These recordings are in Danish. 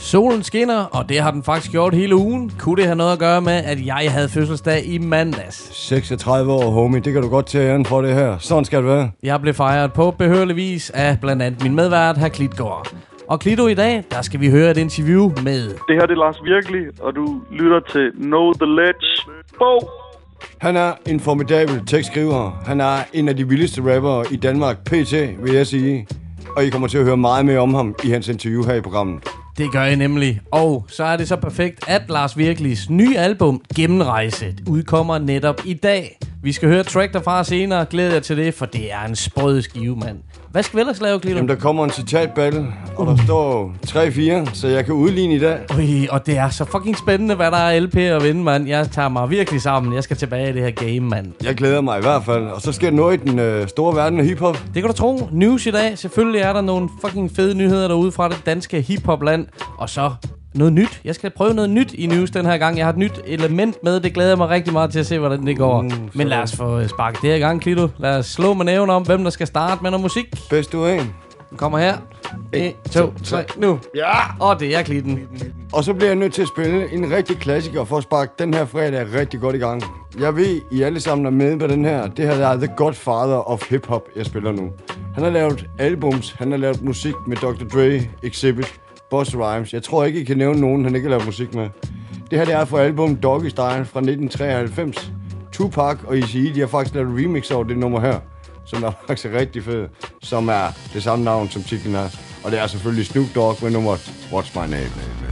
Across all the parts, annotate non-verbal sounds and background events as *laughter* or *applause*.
Solen skinner, og det har den faktisk gjort hele ugen. Kunne det have noget at gøre med, at jeg havde fødselsdag i mandags? 36 år, homie. Det kan du godt tage æren for det her. Sådan skal det være. Jeg blev fejret på behørlig vis af blandt andet min medvært, her Klitgaard. Og Klito i dag, der skal vi høre et interview med... Det her det er Lars Virkelig, og du lytter til Know The Ledge. Bo! Han er en formidabel tekstskriver. Han er en af de vildeste rappere i Danmark, PT, vil jeg sige. Og I kommer til at høre meget mere om ham i hans interview her i programmet. Det gør jeg nemlig. Og så er det så perfekt, at Lars Virkeligs nye album, Gennemrejse, udkommer netop i dag. Vi skal høre track derfra senere. Glæder jer til det, for det er en sprød skive, mand. Hvad skal vi ellers lave, Klito? Jamen, der kommer en citatbattle, og der står 3-4, så jeg kan udligne i dag. Ui, og det er så fucking spændende, hvad der er LP at vinde, mand. Jeg tager mig virkelig sammen. Jeg skal tilbage i det her game, mand. Jeg glæder mig i hvert fald. Og så sker der noget i den øh, store verden af hiphop. Det kan du tro. News i dag. Selvfølgelig er der nogle fucking fede nyheder derude fra det danske hiphopland. Og så noget nyt. Jeg skal prøve noget nyt i news den her gang. Jeg har et nyt element med. Det glæder jeg mig rigtig meget til at se, hvordan det går. Mm, Men lad os få sparket det her i gang, Klito. Lad os slå med nævn om, hvem der skal starte med noget musik. Bedst du en. Den kommer her. 1, 2, 3, nu. Ja! Og det er klitten. Og så bliver jeg nødt til at spille en rigtig klassiker for at sparke den her fredag rigtig godt i gang. Jeg ved, I alle sammen er med på den her. Det her er The Godfather of Hip Hop, jeg spiller nu. Han har lavet albums, han har lavet musik med Dr. Dre, Exhibit, Boss Rhymes. Jeg tror ikke, I kan nævne nogen, han ikke har lavet musik med. Det her det er fra album Doggy Style fra 1993. Tupac og Eazy de har faktisk lavet remix over det nummer her, som er *laughs* faktisk rigtig fed, som er det samme navn som titlen er. Og det er selvfølgelig Snoop Dogg med nummeret What's My Name.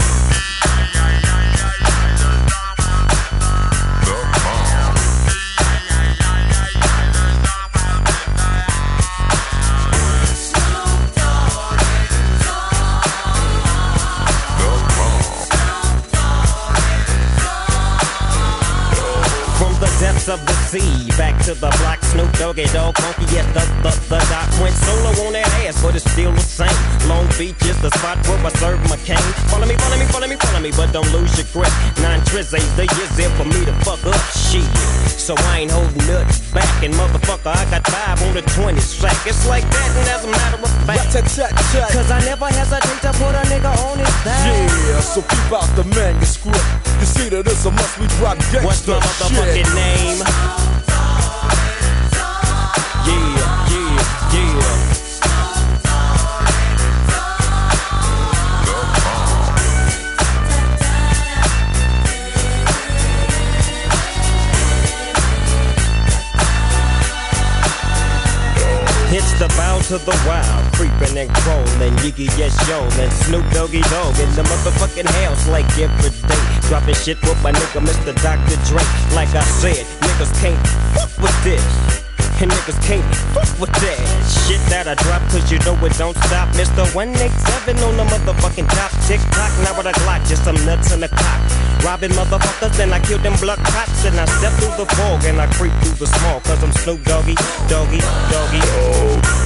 Depths of the sea, back to the block, Snoop Doggy Dog, funky yes, the, the, the doc went solo on that ass, but it's still the same. Long Beach is the spot where I serve my cane. Follow me, follow me, follow me, follow me, but don't lose your grip. Nine tris ain't the years there for me to fuck up shit. So I ain't holding nothing back, and motherfucker, I got five on the 20 sack. It's like that, and as a matter of fact, cause I never hesitate to put a nigga on his back. Yeah, so keep out the manuscript. You see that this a must we drop gangsta What's my motherfucking shit. name? Yeah, yeah, yeah. It's the bow to the wild, creeping and crawling, Yiggy yes yo, and Snoop Doggy Dog in the motherfucking house like every day. Dropping shit with my nigga Mr. Dr. Dre. Like I said, niggas can't fuck with this. And niggas can't fuck with that shit that I drop, cause you know it don't stop. Mr. 187 on the motherfucking top. Tick tock, now with a Glock, just some nuts in the cock. Robbing motherfuckers, then I kill them blood cops. And I step through the fog and I creep through the small, cause I'm Snoop Doggy, Doggy, Doggy. Now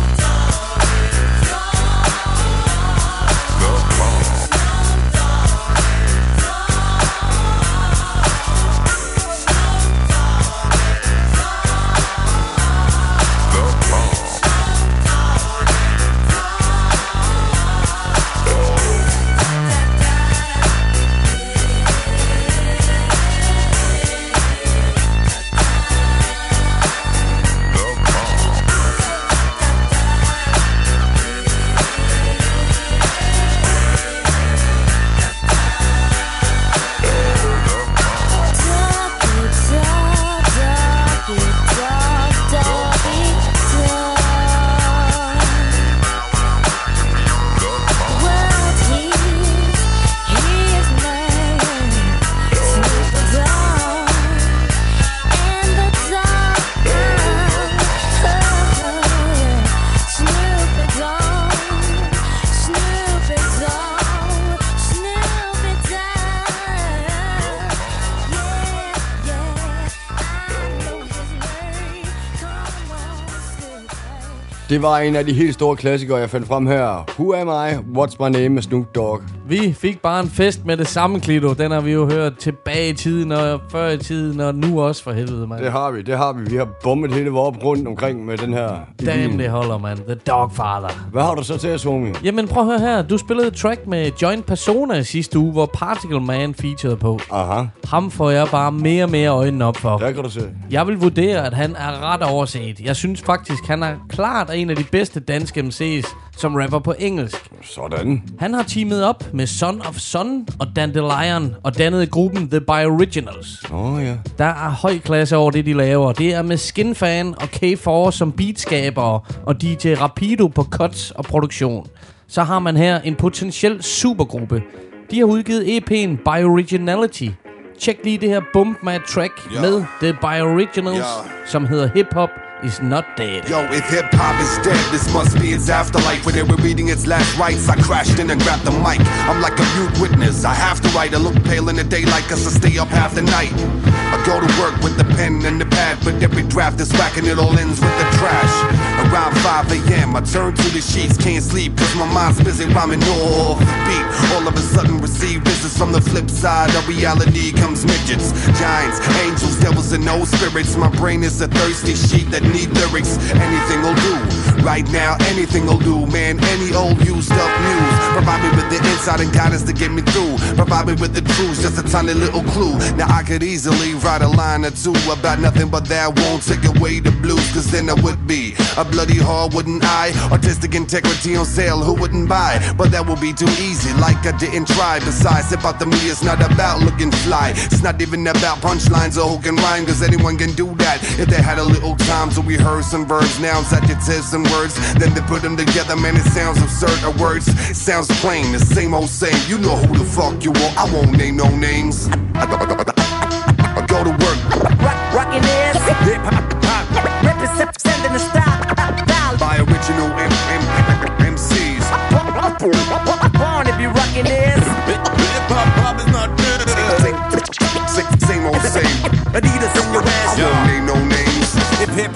Det var en af de helt store klassikere, jeg fandt frem her. Who Am I? What's My Name med Snoop Dogg. Vi fik bare en fest med det samme, Klito. Den har vi jo hørt tilbage i tiden, og før i tiden, og nu også for helvede, mand. Det har vi, det har vi. Vi har bommet hele vores rundt omkring med den her. Damn, det holder, mand. The Dogfather. Hvad har du så til at Swami? Jamen, prøv at høre her. Du spillede et track med Joint Persona i sidste uge, hvor Particle Man featured på. Aha, Ham får jeg bare mere og mere øjnene op for. der kan du se. Jeg vil vurdere, at han er ret overset. Jeg synes faktisk, han er klart en af de bedste danske MC's, som rapper på engelsk. Sådan. Han har teamet op med Son of Son og Dandelion og dannet gruppen The Bioriginals. Åh oh, ja. Der er høj klasse over det, de laver. Det er med Skinfan og K4 som beatskabere og DJ Rapido på cuts og produktion. Så har man her en potentiel supergruppe. De har udgivet EP'en Bioriginality. Tjek lige det her bump med track Ja. med The Bioriginals, Ja. som hedder Hip Hop is Not Dead. Yo, if hip hop is dead, this must be its afterlife. When they were reading its last rites, I crashed in and grabbed the mic. I'm like a mute witness. I have to write. I look pale in the daylight, cause I stay up half the night. I go to work with the pen and the pad, but every draft is whack and it all ends with the trash. Around 5 a.m., I turn to the sheets, can't sleep, cause my mind's busy rhyming off the beat. All of a sudden, receive visits from the flip side of reality comes midgets, giants, angels, devils, and no spirits. My brain is a thirsty sheet that need lyrics. Anything will do. Right now, anything will do, man. Any old used up news. Provide me with the insight and guidance to get me through. Provide me with the truth, just a tiny little clue. Now I could easily write a line or two about nothing, but that won't take away the blues. Cause then I would be a bloody whore, wouldn't I? Artistic integrity on sale, who wouldn't buy? But that would be too easy, like I didn't try. Besides, about the me, it's not about looking fly. It's not even about punchlines or who can rhyme, cause anyone can do that. If they had a little time to rehearse some verbs, nouns, adjectives, and words, then they put them together, man, it sounds absurd. Or words sounds plain, the same old same. You know who the fuck you are, I won't name no names. I go, I go to work. Rock, rockin' is Hip hop, representing the style. style.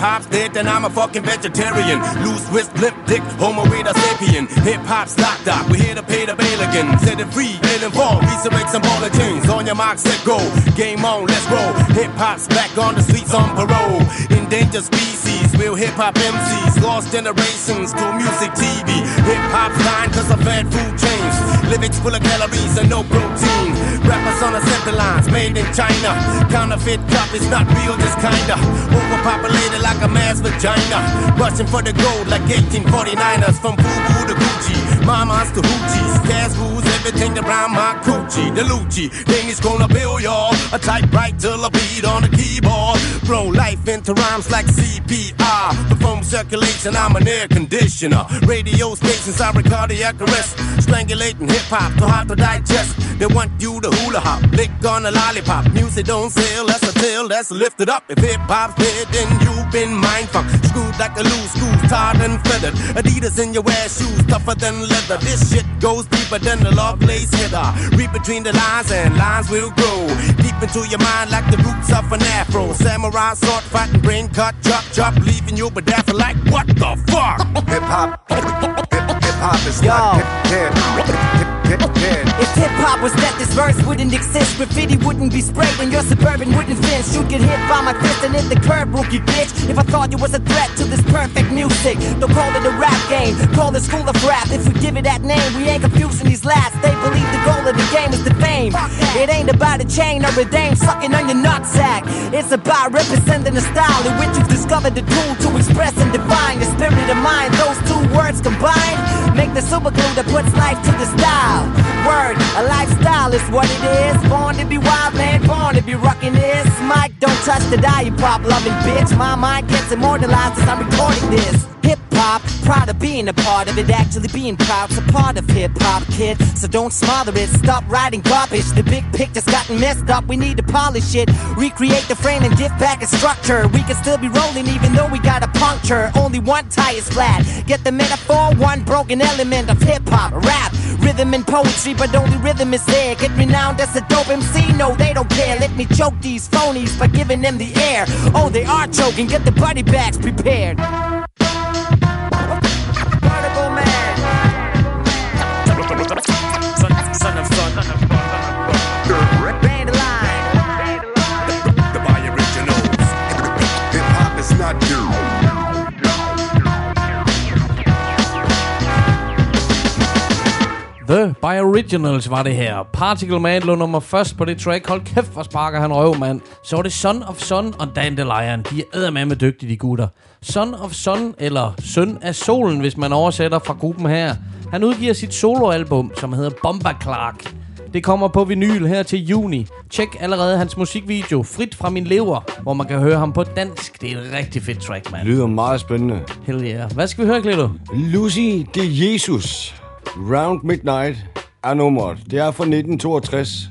Hop's dead, then I'm a fucking vegetarian. Loose wrist, lip dick, homo reda sapien. Hip hop's locked up, we're here to pay the bail again. Set it free, and fall, resurrect some baller chains. On your mark, set go. Game on, let's roll. Hip hop's back on the streets on parole. In danger, species, real hip hop MCs. Lost generations to music TV. Hip hop's dying cause of bad food chains. Lyrics full of calories and no protein. Rappers on assembly lines, made in China. Counterfeit copies, not real, just kinda. Overpopulated like a mass vagina. Rushing for the gold like 1849ers. From Fubu to Gucci, mamas to hoochies. Cash rules everything around my coochie. The Lucci, Danish gonna bill y'all. A typewriter, a beat on the keyboard. Throw life into rhymes like CPR. The foam circulation, I'm an air conditioner. Radio stations are a cardiac arrest. Strangulating hip hop, too hard to digest. They want you to hula hop, lick on a lollipop. Music don't sell, that's a tale that's lifted up. If hip hop's dead, then you've been mind fucked. Screwed like a loose screw, tarred and feathered. Adidas in your ass shoes, tougher than leather. This shit goes deeper than the love lace header. Read between the lines and lines will grow. Deep into your mind like the roots of an afro. Samurai sword fighting, brain cut, chop, chop, leaving you bedazzled like what the fuck? Hip hop, hip, hip hop is Yo. not dead. Hip, hip, If hip hop was dead, this verse wouldn't exist. Graffiti wouldn't be sprayed, and your suburban wouldn't fence. You'd get hit by my fist and hit the curb, rookie bitch. If I thought you was a threat to this perfect music, don't call it a rap game. Call it school of rap. If we give it that name, we ain't confusing these lads. They believe the goal of the game is the fame. It ain't about a chain or a dame sucking on your nutsack. It's about representing the style in which you've discovered the tool to express and define your spirit of mind. Those two words combined make the super glue that puts life to the style. Word, a lifestyle is what it is. Born to be wild, man, born to be rocking this. Mike, don't touch the dial, you pop loving bitch. My mind gets immortalized as I'm recording this. Hip proud of being a part of it, actually being proud's a part of hip hop, kid. So don't smother it, stop writing garbage. The big picture's gotten messed up, we need to polish it. Recreate the frame and give back a structure. We can still be rolling even though we got a puncture. Only one tire's flat. Get the metaphor, one broken element of hip hop, rap, rhythm and poetry, but only rhythm is there. Get renowned as a dope MC, no, they don't care. Let me choke these phonies by giving them the air. Oh, they are choking, get the buddy bags prepared. son of The By Originals var det her. Particle Man lå nummer først på det track. Hold kæft, hvor sparker han røv, mand. Så var det Son of Sun og Dandelion. De er med dygtige, de gutter. Son of Sun, eller Søn af Solen, hvis man oversætter fra gruppen her. Han udgiver sit soloalbum, som hedder Bomba Clark. Det kommer på vinyl her til juni. Tjek allerede hans musikvideo, Frit fra min lever, hvor man kan høre ham på dansk. Det er et rigtig fedt track, mand. Lyder meget spændende. Hell yeah. Hvad skal vi høre, Kledo? Lucy de Jesus. Round Midnight er nummeret. Det er fra 1962.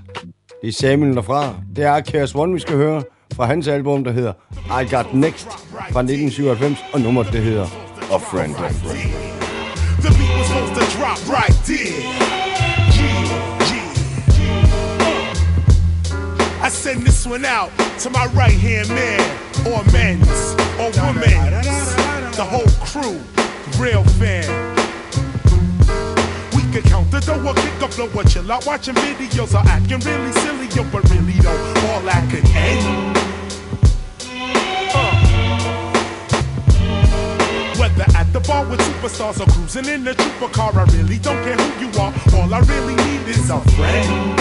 Det er Samuel derfra. Det er Chaos One, vi skal høre fra hans album, der hedder I Got Next fra 1997. Og nummeret, det hedder A Friend. The beat was supposed to drop right there. G, G, G. Uh. I send this one out to my right hand man, or men's, or women's, the whole crew, real fan. Can count the dough or kick a flow or chill out watching videos or acting really silly, yo, but really though, all that could end. Whether at the bar with superstars or cruising in a trooper car, I really don't care who you are. All I really need is a friend.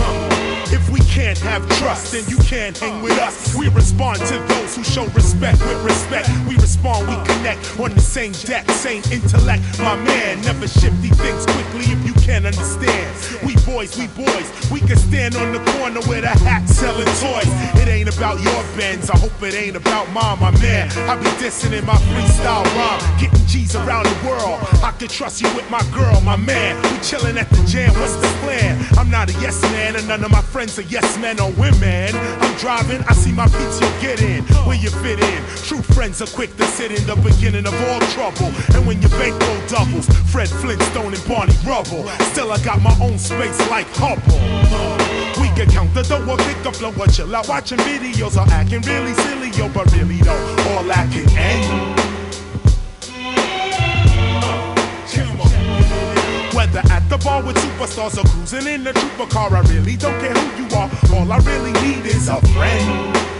Uh. If we can't have trust, then you can't hang with us. We respond to those who show respect with respect. We respond, we connect on the same deck, same intellect. My man, never shifty things quickly if you can't understand. We boys, we boys, we can stand on the corner with a hat selling toys. It ain't about your bends, I hope it ain't about mine, my man. I be dissing in my freestyle rhyme, getting G's around the world. I can trust you with my girl, my man. We chilling at the jam, what's the plan? I'm not a yes man, and none of my friends are yes men or women. I'm driving, I see my beats, you get in, where you fit in. True friends are quick to sit in the beginning of all trouble. And when your bankroll doubles, Fred Flintstone and Barney Rubble. Still, I got my own space like Hubble. We can count the dough or pick a flow or chill out watching videos or acting really silly, yo, but really though, all that can. Whether at the bar with superstars or cruising in a trooper car, I really don't care who you are. All I really need is a friend.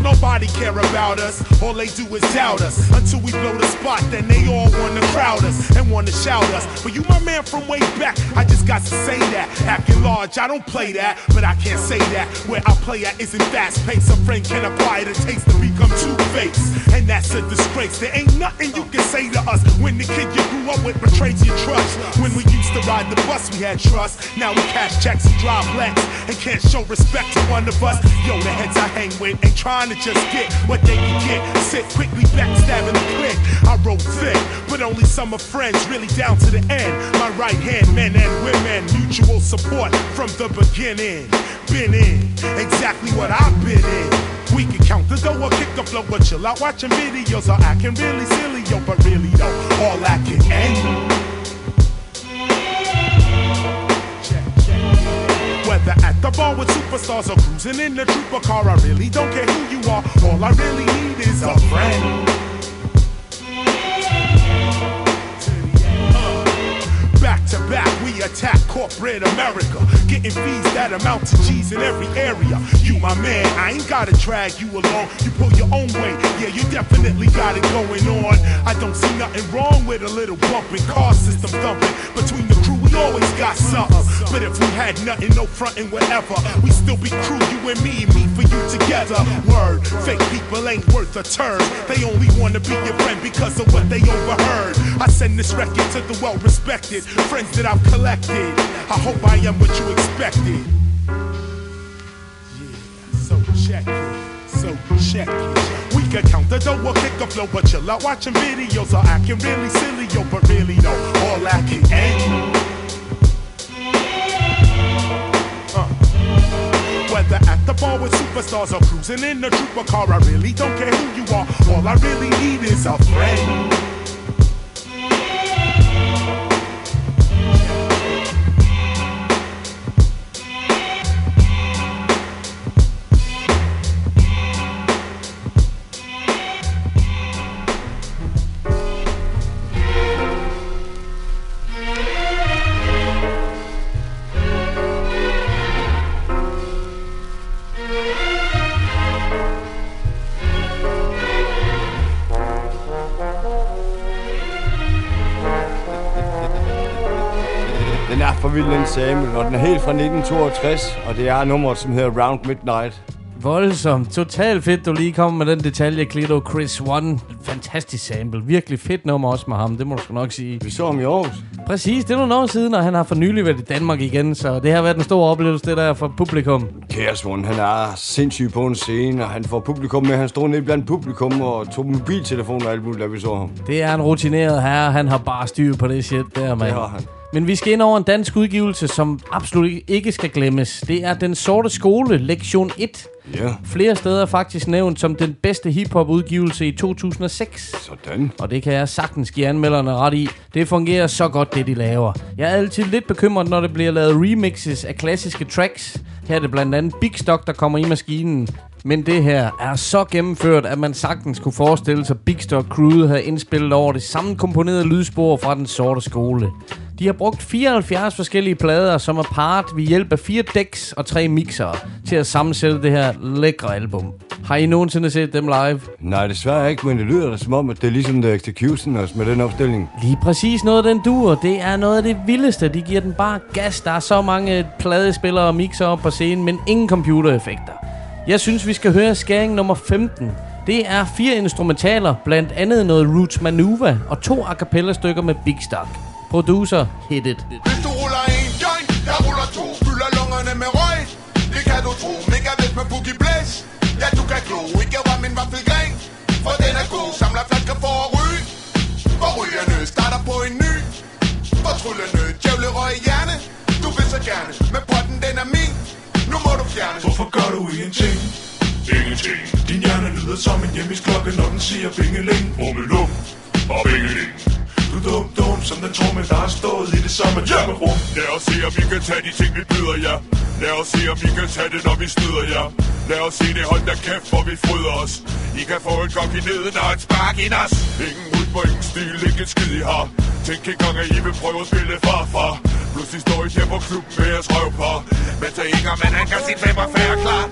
Nobody care about us. All they do is doubt us. Until we blow the spot, then they all wanna crowd us and wanna shout us. But you my man from way back, I just got to say that. Acting large, I don't play that, but I can't say that. Where I play at isn't fast paced. A friend can apply the taste to become two faced. And that's a disgrace. There ain't nothing you can say to us when the kid you grew up with betrays your trust. When we used to ride the bus, we had trust. Now we cash checks and drive Lex and can't show respect to one of us. Yo, the heads I hang with ain't trying to just get what they can get. Sit quickly backstabbing the click. I wrote thick, but only some of friends really down to the end. My right hand men and women, mutual support from the beginning. Been in exactly what I've been in. We can count the dough or kick the flow or chill out watching videos or acting really silly, yo, but really though, all I can end. Whether at the bar with superstars or cruising in the trooper car, I really don't care who you are. All I really need is a friend. Back to back, we attack corporate America. Getting fees that amount to G's in every area. You, my man, I ain't gotta drag you along. You pull your own way, yeah, you definitely got it going on. I don't see nothing wrong with a little bumping, car system thumping. Between the crew, always got something. But if we had nothing, no frontin', whatever, we still be crew, you and me, me for you together. Word, fake people ain't worth a turn. They only wanna be your friend because of what they overheard. I send this record to the well respected friends that I've collected. I hope I am what you expected. Yeah, so check it, so check it. We can count the dough or kick a flow, but chill out watching videos or acting really silly, yo, but really no, all that can end. The bar with superstars or cruising in a trooper car, I really don't care who you are. All I really need is a friend. Sample, og den er helt fra 1962, og det er nummeret, som hedder Round Midnight. Voldsomt. Totalt fedt, du lige kom med den detalje, Clito Chris One. Fantastisk sample. Virkelig fedt nummer også med ham, det må du sgu nok sige. Vi så ham i Aarhus. Præcis, det er nogle år siden, og han har for nylig været i Danmark igen, så det har været en stor oplevelse, det der for publikum. Chaos One, han er sindssyg på en scene, og han får publikum med. Han stod nede blandt publikum og tog mobiltelefon og alt muligt, da vi så ham. Det er en rutineret herre, han har bare styr på det shit der, mand. Det har han. Men vi skal ind over en dansk udgivelse, som absolut ikke skal glemmes. Det er Den Sorte Skole, lektion 1. Ja. Flere steder er faktisk nævnt som den bedste hiphop udgivelse i 2006. Sådan. Og det kan jeg sagtens give anmelderne ret i. Det fungerer så godt, det de laver. Jeg er altid lidt bekymret, når det bliver lavet remixes af klassiske tracks. Her er det blandt andet Big Stock, der kommer i maskinen. Men det her er så gennemført, at man sagtens kunne forestille sig, at Big Stock Crewet havde indspillet over det samme komponerede lydspor fra den sorte skole. De har brugt 74 forskellige plader, som er part ved hjælp af fire decks og tre mixere til at sammensætte det her lækre album. Har I nogensinde set dem live? Nej, desværre ikke, men det lyder da som om, at det er ligesom The Executioners med den opstilling. Lige præcis noget den duer. Det er noget af det vildeste. De giver den bare gas. Der er så mange pladespillere og mixer op på scenen, men ingen computereffekter. Jeg synes, vi skal høre skæring nummer 15. Det er fire instrumentaler, blandt andet noget Roots Manuva og to a cappella stykker med Big Stock. Producer, hit it. Hvis du ruller en joint, jeg ruller to Fylder lungerne med røg, det kan du tro Mega vest med boogie blæs, ja du kan glo Ikke var min vaffelgren, for den er god Samler flasker for at ryge. For rygerne starter på en ny. For tryllende, djævle røg i hjerne. Du vil så gerne, men potten den er min. Nu må du fjerne. Hvorfor gør du ingenting? Ingenting. Din hjerne lyder som en hjemmesklokke, når den siger bingeling. Rummelum og bingeling du dum, dum som den mens der har stået i det samme. Tomme rum Lad os se, om vi kan tage de ting, vi byder jer. Lad os se, om vi kan tage det, når vi snyder jer. Lad os se det, hold da kæft, hvor vi fryder os. I kan få et kok i neden og et spark i nas. Ingen rytme og ingen stil, ikke et skid I har. Tænk ikke engang, at I vil prøve at spille farfar. Pludselig står I her på klubben med jeres røvpar. Men så ikke, man han kan sin 45 klar.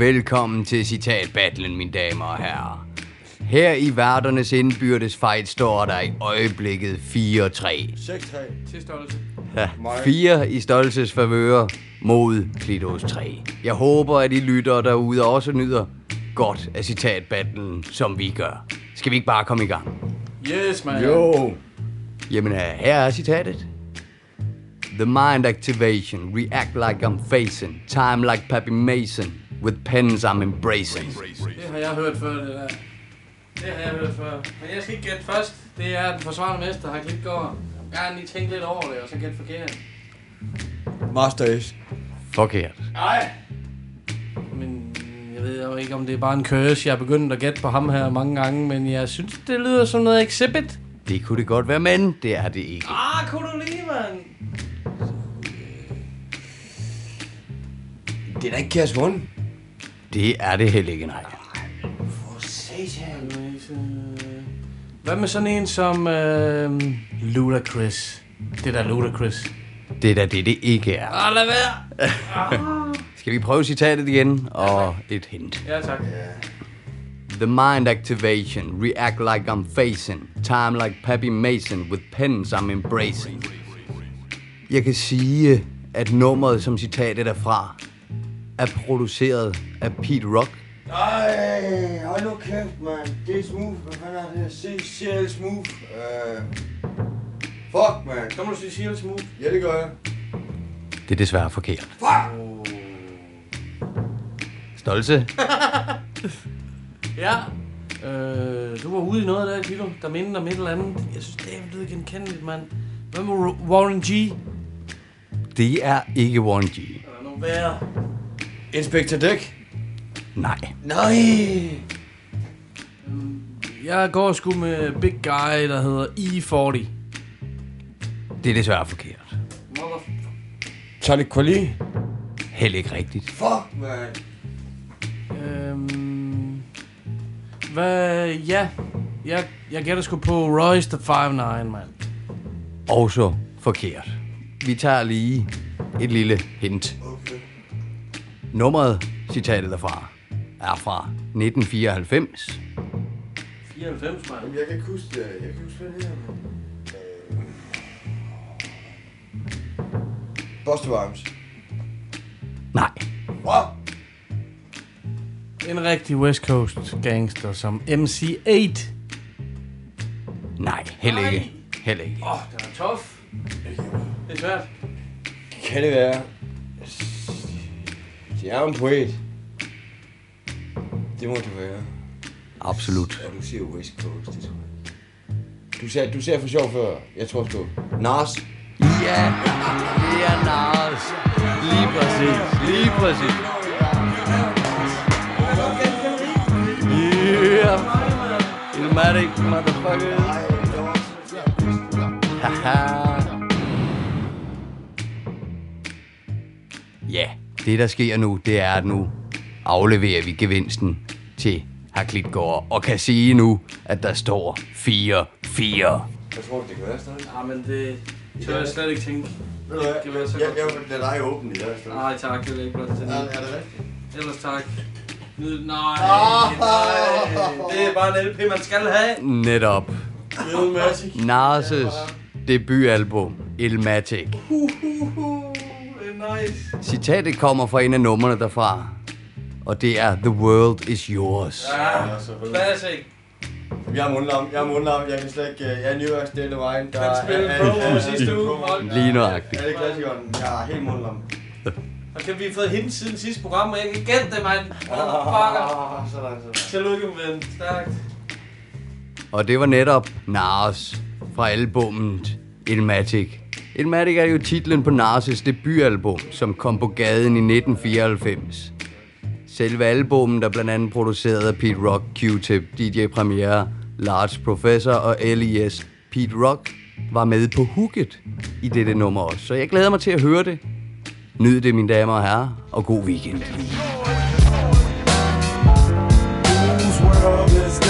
Velkommen til Citat Battlen, mine damer og herrer. Her i værternes indbyrdes fight står der i øjeblikket 4-3. 6-3. Til størrelse. Ja, fire i størrelsesfavører mod Klitos 3. Jeg håber, at I lytter derude også nyder godt af citatbattlen, som vi gør. Skal vi ikke bare komme i gang? Yes, man. Jo. Jamen, her er citatet. The mind activation, react like I'm facing, time like Pappy Mason, with pens I'm embracing. Det har jeg hørt før, det der. Det har jeg hørt før. Men jeg skal ikke gætte først. Det er den forsvarende mester, har Klitgaard. Jeg har lige tænkt lidt over det, og så gætte forkert. Master Ace. Forkert. Nej. Men jeg ved jo ikke, om det er bare en curse. Jeg er begyndt at gætte på ham her mange gange, men jeg synes, det lyder som noget exhibit. Det kunne det godt være, men det er det ikke. Ah, kunne du lige, mand? Det er da ikke Kærs Vund. Det er det heller ikke, nej. Hvad med sådan en som øh, Ludacris? Det der Ludacris. Det er da det, det ikke er. Ah, lad være. *laughs* Skal vi prøve citatet igen? Og et hint. Ja, tak. The mind activation, react like I'm facing, time like Pappy Mason, with pens I'm embracing. Jeg kan sige, at nummeret, som citatet er fra, er produceret af Pete Rock. Ej, hold nu kæft, mand. Det er smooth. Hvad fanden er det? Se, CL smooth. Uh, fuck, man. Så må du sige CL smooth. Ja, det gør jeg. Det er desværre forkert. Fuck! Stolte? *laughs* Ja. Øh, du var ude i noget der, Kilo, der mindede om et eller andet. Jeg synes, det er blevet genkendeligt, mand. Hvad med Warren G? Det er ikke Warren G. Er der nogen værre? Inspector Dick? Nej. Nej! Jeg går sgu med Big Guy, der hedder E40. Det er desværre forkert. Charlie Quali? Heller ikke rigtigt. Fuck, man. Øhm, hvad? Ja. Jeg, jeg gætter sgu på Royce the 5'9, mand. Også forkert. Vi tager lige et lille hint. Nummeret, citatet derfra, er fra 1994. 94, mand. Jeg kan ikke huske det. Jeg kan ikke huske, hvad det her. Øh... Buster Rhymes. Nej. What? En rigtig West Coast gangster som MC8. Nej, heller ikke. Heller ikke. Åh, oh, den er tof. Det er svært. Kan det være? Det er en poet. Det må det være. Absolut. Ja, du siger West Coast, det tror jeg. Du sagde, du sagde for sjov før. Jeg tror sgu. Nas. Ja, det er Nars. Lige præcis. Lige præcis. Yeah. Ilmatic, motherfuckers. Haha. Det der sker nu, det er, at nu afleverer vi gevinsten til herr Klitgaard, og kan sige nu, at der står 4-4. Jeg tror, det kan være stadig. Ja, men det tør jeg slet ikke tænke. Ved du hvad? Det kan være så Jeg, godt. jeg vil lade dig åbne i det her sted. Nej, tak. Det er ikke blot til Er, er det rigtigt? Ellers tak. Nyd, nej, nej. Det er bare en LP, man skal have. Netop. Ilmatic. Narses debutalbum, Ilmatic. Uh, uh, uh. Er nice. Citatet kommer fra en af numrene derfra, og det er The World Is Yours. Ja, classic. Jeg er mundlam, jeg er mundlam, jeg kan slet ikke... øh, Jeg er New York State of Wine, der Han spillede promo sidste uge. Lige nøjagtigt. Er det klassikeren? Jeg er helt mundlam. Og kan vi have fået hende siden sidste program, og jeg kan gætte det, mand. Motherfucker. Ah, sådan, sådan. Tillykke med den. Stærkt. Og det var netop Nars fra albummet Ilmatic. Ilmatic er jo titlen på Nars' debutalbum, som kom på gaden i 1994. Selve albummet er blandt andet produceret af Pete Rock, Q-Tip, DJ Premier, Large Professor og L.E.S. Pete Rock var med på hooket i dette nummer også, så jeg glæder mig til at høre det. Nyd det, mine damer og herrer, og god weekend. Whose world is this?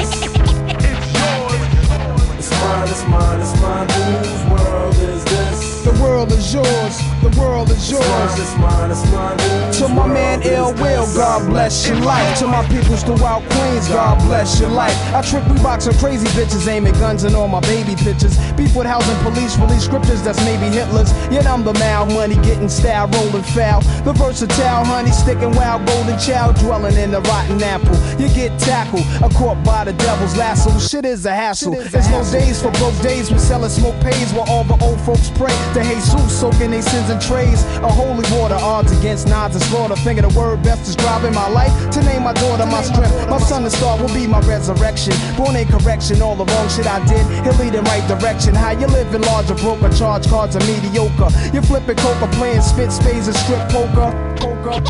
Mine, it's mine, it's mine. Whose world is this? The world is yours. The world is It's mine, yours. it's mine, it's mine. To my man world Ill Will. God bless your life. To my peoples wild Queens, God bless your life. I trick we box with crazy bitches, aiming guns and all my baby pictures. Beef with housing police, release scriptures that's maybe Hitler's. Yet I'm the mal, money getting style, rolling foul. The versatile honey, sticking wild, golden child, dwelling in the rotten apple. You get tackled, a caught by the devil's lasso. Shit is a hassle. There's no days for broke days. We selling smoke pays while all the old folks pray to Jesus, soaking their sins in trays. A holy water, odds against nods and slaughter. Finger the word best describing my life. To name my daughter my strength. My son, the star, will be my resurrection. Born in correction, all the wrong shit I did. He'll lead in right direction. How you living larger, broker, charge cards are mediocre. You're flipping coca, playing spit spades and strip poker. Poker.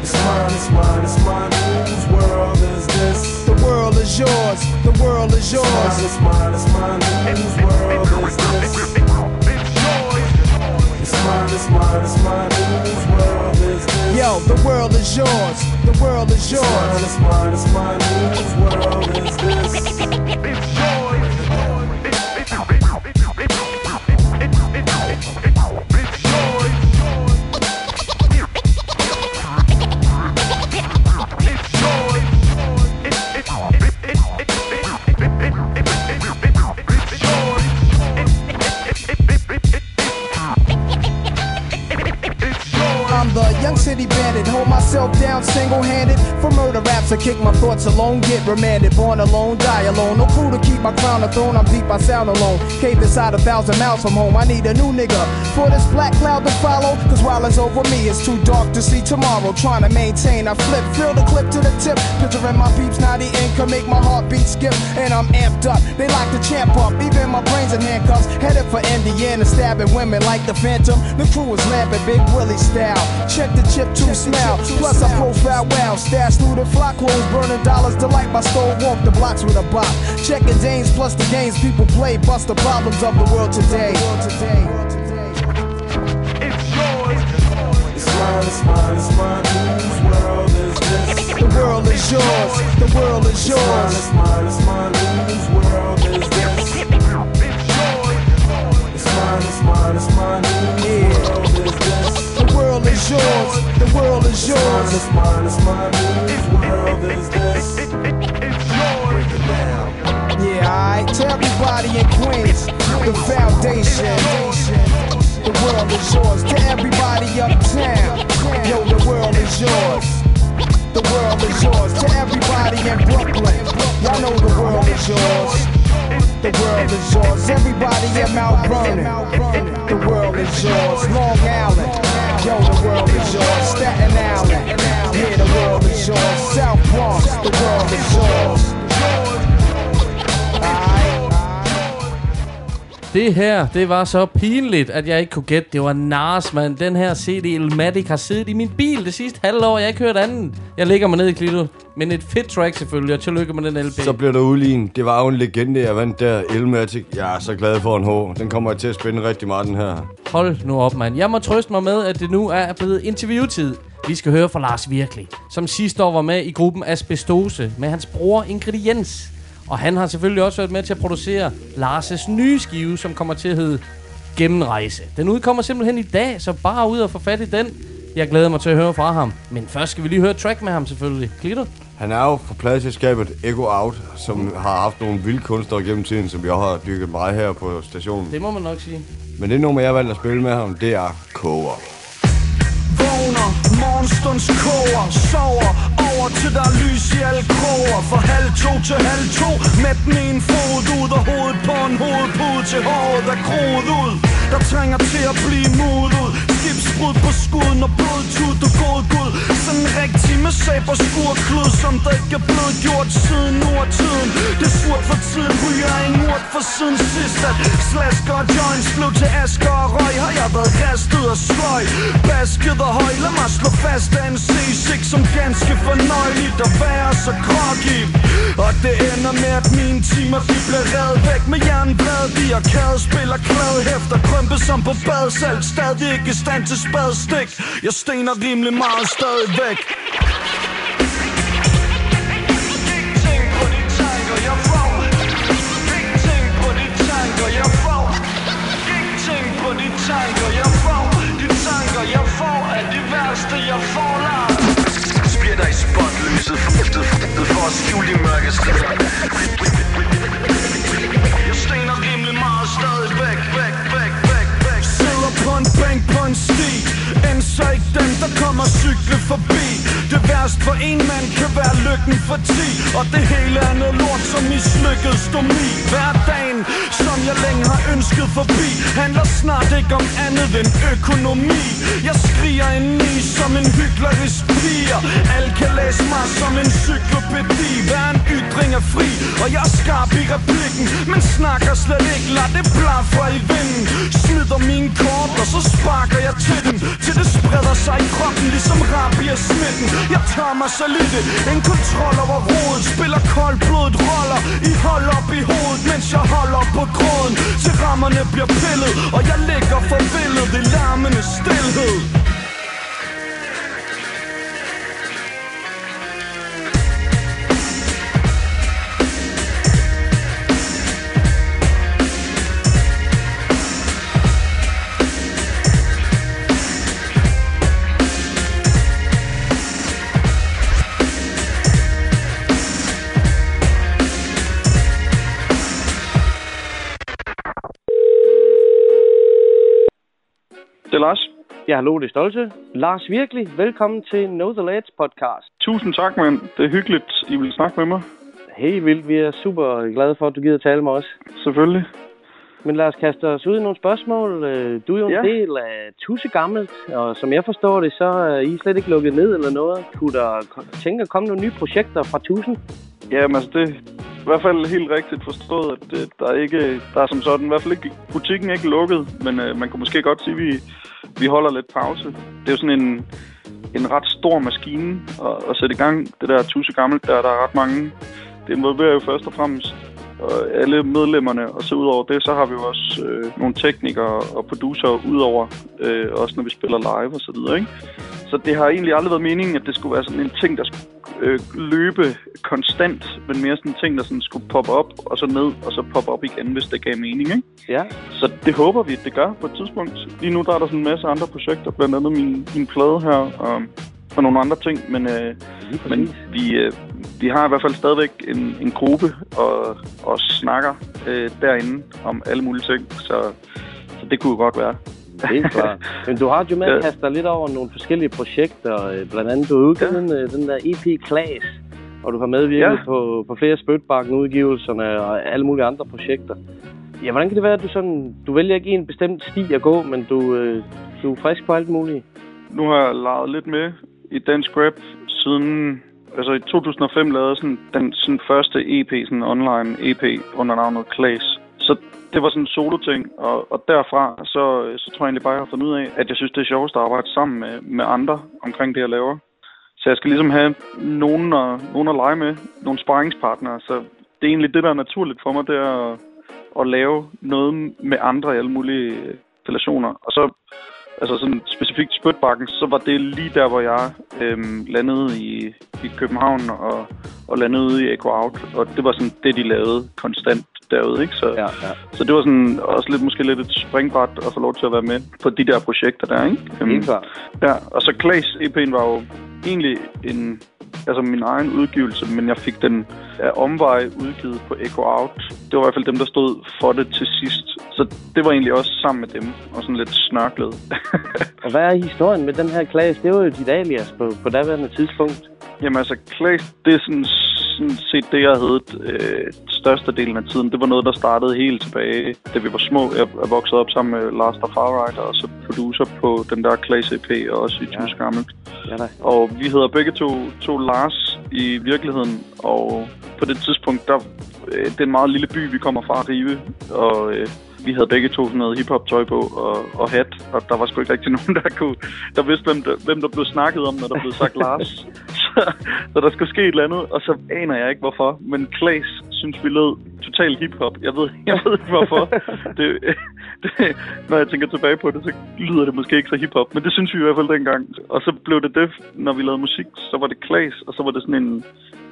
It's mine, it's mine, it's mine. Whose world is this? The world is yours. The world is yours. it's mine, it's mine. Whose world is this? It's mine, it's mine, it's mine. Whose world is this? Yo, the world is yours. The world is It's mine, yours. it's mine, it's mine. Whose world is this? Single-handed. I kick my thoughts alone, get remanded. Born alone, die alone. No crew to keep my crown a throne, I'm deep, I sound alone. Cave inside a thousand miles from home, I need a new nigga. For this black cloud to follow, cause while it's over me, it's too dark to see tomorrow. Trying to maintain, I flip, fill the clip to the tip. Picturing my peeps, now the income make my heartbeat skip. And I'm amped up, they like to champ up. Even my brains in handcuffs, headed for Indiana, stabbing women like the Phantom. The crew is lamping Big Willie style. Check the chip to smell. Plus I profile well. Stash through the flock clothes, burning dollars. Delight my store. Walk the blocks with a bop. Checking Danes plus the games people play. Bust the problems of the world today. It's mine, it's mine, it's mine. Whose world is this? The world is yours. The world is It's mine, yours. it's mine, it's mine. Whose world is this? It's mine, it's mine, it's mine. Whose world is this? The world is yours. The world is It's mine, it's mine, it's mine. Is this? Yeah, alright. To everybody in Queens, the foundation. The world is yours. To everybody uptown, yo, the world is yours. The world is yours. To everybody in Brooklyn, y'all know the world is yours. The world is yours. Everybody in Mount Vernon, the world is yours. Long Island, yo, the world is yours. Staten Island, Here, the world is yours. South Bronx, the world is yours. Det her, det var så pinligt, at jeg ikke kunne gætte. Det var Nars, mand. Den her CD Elmatic har siddet i min bil det sidste halve år. Jeg har ikke hørt anden. Jeg ligger mig ned i klito. Men et fedt track selvfølgelig, og tillykke med den LP. Så bliver der udlignet. Det var jo en legende, jeg vandt der. Elmatic. Jeg er så glad for en H. Den kommer jeg til at spænde rigtig meget, den her. Hold nu op, mand. Jeg må trøste mig med, at det nu er blevet interviewtid. Vi skal høre fra Lars Virkelig, som sidste år var med i gruppen Asbestose med hans bror Ingrediens. Og han har selvfølgelig også været med til at producere Lars' nye skive, som kommer til at hedde Gennemrejse. Den udkommer simpelthen i dag, så bare ud og få fat i den. Jeg glæder mig til at høre fra ham. Men først skal vi lige høre track med ham selvfølgelig. Glitter? Han er jo fra pladselskabet Ego Out, som har haft nogle vilde kunstnere gennem tiden, som jeg har dykket meget her på stationen. Det må man nok sige. Men det nummer, jeg valgte at spille med ham, det er Koger. Vågner, morgenstuns koger Sover over til der er lys i alle kroger Fra halv to til halv to Med den ene fod ud og hovedet på en hovedpude Til håret er groet ud Der trænger til at blive mudet Skibsbrud på skuden og blodtud Du god guld Sådan en rigtig med sab og skurklud Som der ikke er blevet gjort siden nordtiden. Tiden Det er surt for godt for siden sidst At slasker og joints blev til asker og røg. Har jeg været restet og sløj? Basket og høj Lad mig slå fast af en C6 som ganske fornøjeligt At være så groggy. Og det ender med at mine timer de bliver reddet væk Med jernblad. De har kæde spiller klad Hæfter krømpe som på bad. Selv Stadig ikke i stand til spadstik Jeg stener rimelig meget stadigvæk. Fugtet skjult i mørke skridt Jeg stener rimelig meget stadig væk, væk, så ikke den, der kommer cykle forbi. Det værst for en mand kan være lykken for ti. Og det hele er noget lort som mislykket stomi Hverdagen, som jeg længe har ønsket forbi Handler snart ikke om andet end økonomi. Jeg skriger en ny som en hyklerisk piger Alle kan læse mig som en cyklopædi Hver en ytring er fri, og jeg er skarp i replikken. Men snakker slet ikke, lad det blafre i vinden. Smider mine kort, og så sparker jeg til dem Til det spreder sig i kroppen, ligesom rabies smitten. Jeg tager mig så lidt en kontrol over rodet Spiller koldblodet roller i hold op i hovedet Mens jeg holder på gråden. Til rammerne bliver pillet Og jeg ligger forvildet i larmende stillhed. Hallo, det er Stolte. Lars Virkelig, velkommen til Know The Lads podcast. Tusind tak, mand. Det er hyggeligt, I vil snakke med mig. Helt vildt, vi er super glade for, at du gider tale med os. Selvfølgelig. Men lad os kaste os ud i nogle spørgsmål. Øh, Du er jo en Ja. del af Tusse Gammelt, og som jeg forstår det, så er I slet ikke lukket ned eller noget. Kunne der tænke at komme nogle nye projekter fra Tusen? Jamen altså, det er i hvert fald helt rigtigt forstået, at øh, der er ikke, der er som sådan, i hvert fald ikke, butikken er ikke lukket, men øh, man kunne måske godt sige, at vi, vi holder lidt pause. Det er jo sådan en, en ret stor maskine at, at sætte i gang. Det der tusse gammelt, der, der er ret mange. Det involverer jo først og fremmest øh, alle medlemmerne, og så udover det, så har vi jo også øh, nogle teknikere og producer udover, øh, også når vi spiller live og så videre, ikke? Så det har egentlig aldrig været meningen, at det skulle være sådan en ting, der skulle øh, løbe konstant, men mere sådan en ting, der sådan skulle poppe op, og så ned, og så poppe op igen, hvis det gav mening, ikke? Ja. Så det håber vi, at det gør på et tidspunkt. Lige nu der er der sådan en masse andre projekter, blandt andet min, min plade her, og, og nogle andre ting, men, øh, men vi, øh, vi har i hvert fald stadigvæk en, en gruppe og, og snakker øh, derinde om alle mulige ting, så, så det kunne jo godt være. Helt klart. *laughs* Men du har jo med at kaste dig lidt over nogle forskellige projekter. øh, Blandt andet, du har udgivet ja. den der EP Klaas, og du har medvirket Ja. på, på flere Spøtbakken-udgivelserne og alle mulige andre projekter. Ja, hvordan kan det være, at du sådan... Du vælger ikke en bestemt sti at gå, men du, øh, du er frisk på alt muligt? Nu har jeg leget lidt med i dansk rap siden... Altså i 2005 lavede jeg sådan den sådan første EP, sådan online EP under navnet Klaas. Så det var sådan en solo-ting, og, og derfra så, så tror jeg egentlig bare, jeg har fundet ud af, at jeg synes, det er sjovest at arbejde sammen med, med andre omkring det, jeg laver. Så jeg skal ligesom have nogen at, nogen at lege med, nogle sparringspartnere. Så det er egentlig det, der er naturligt for mig, det er at, at lave noget med andre i alle mulige øh, relationer. Og så altså sådan specifikt Spytbakken, så var det lige der, hvor jeg øhm, landede i, i København og, og landede ude i Echo Out. Og det var sådan det, de lavede konstant derude, ikke? Så, ja, ja. så det var sådan også lidt, måske lidt et springbræt at få lov til at være med på de der projekter der, ikke? Øhm, klart. Ja, og så Klaas EP'en var jo egentlig en, altså min egen udgivelse, men jeg fik den af omvej udgivet på Echo Out. Det var i hvert fald dem, der stod for det til sidst. Så det var egentlig også sammen med dem, og sådan lidt snørklet. *laughs* Og hvad er historien med den her klasse? Det var jo dit alias på, på daværende tidspunkt. Jamen altså, Claes, det er sådan, sådan set det, jeg havde øh, størstedelen af tiden. Det var noget, der startede helt tilbage, da vi var små. Jeg er vokset op sammen med Lars der Farrider, og så producer på den der Claes EP, og også i ja. Tysk Gammelt. Ja, da. Og vi hedder begge to, to Lars i virkeligheden, og på det tidspunkt, der, øh, det er en meget lille by, vi kommer fra, Rive, og øh, vi havde begge to sådan noget hiphop-tøj på og, og hat, og der var sgu ikke rigtig *laughs* nogen, der kunne, der vidste, hvem der, hvem der blev snakket om, når der blev sagt *laughs* Lars. Så, så der skulle ske et eller andet, og så aner jeg ikke hvorfor, men Klaas synes, vi lød totalt hiphop. Jeg ved, jeg ved ikke hvorfor. Det, det, når jeg tænker tilbage på det, så lyder det måske ikke så hiphop, men det synes vi i hvert fald dengang. Og så blev det det, når vi lavede musik, så var det Klaas, og så var det sådan en,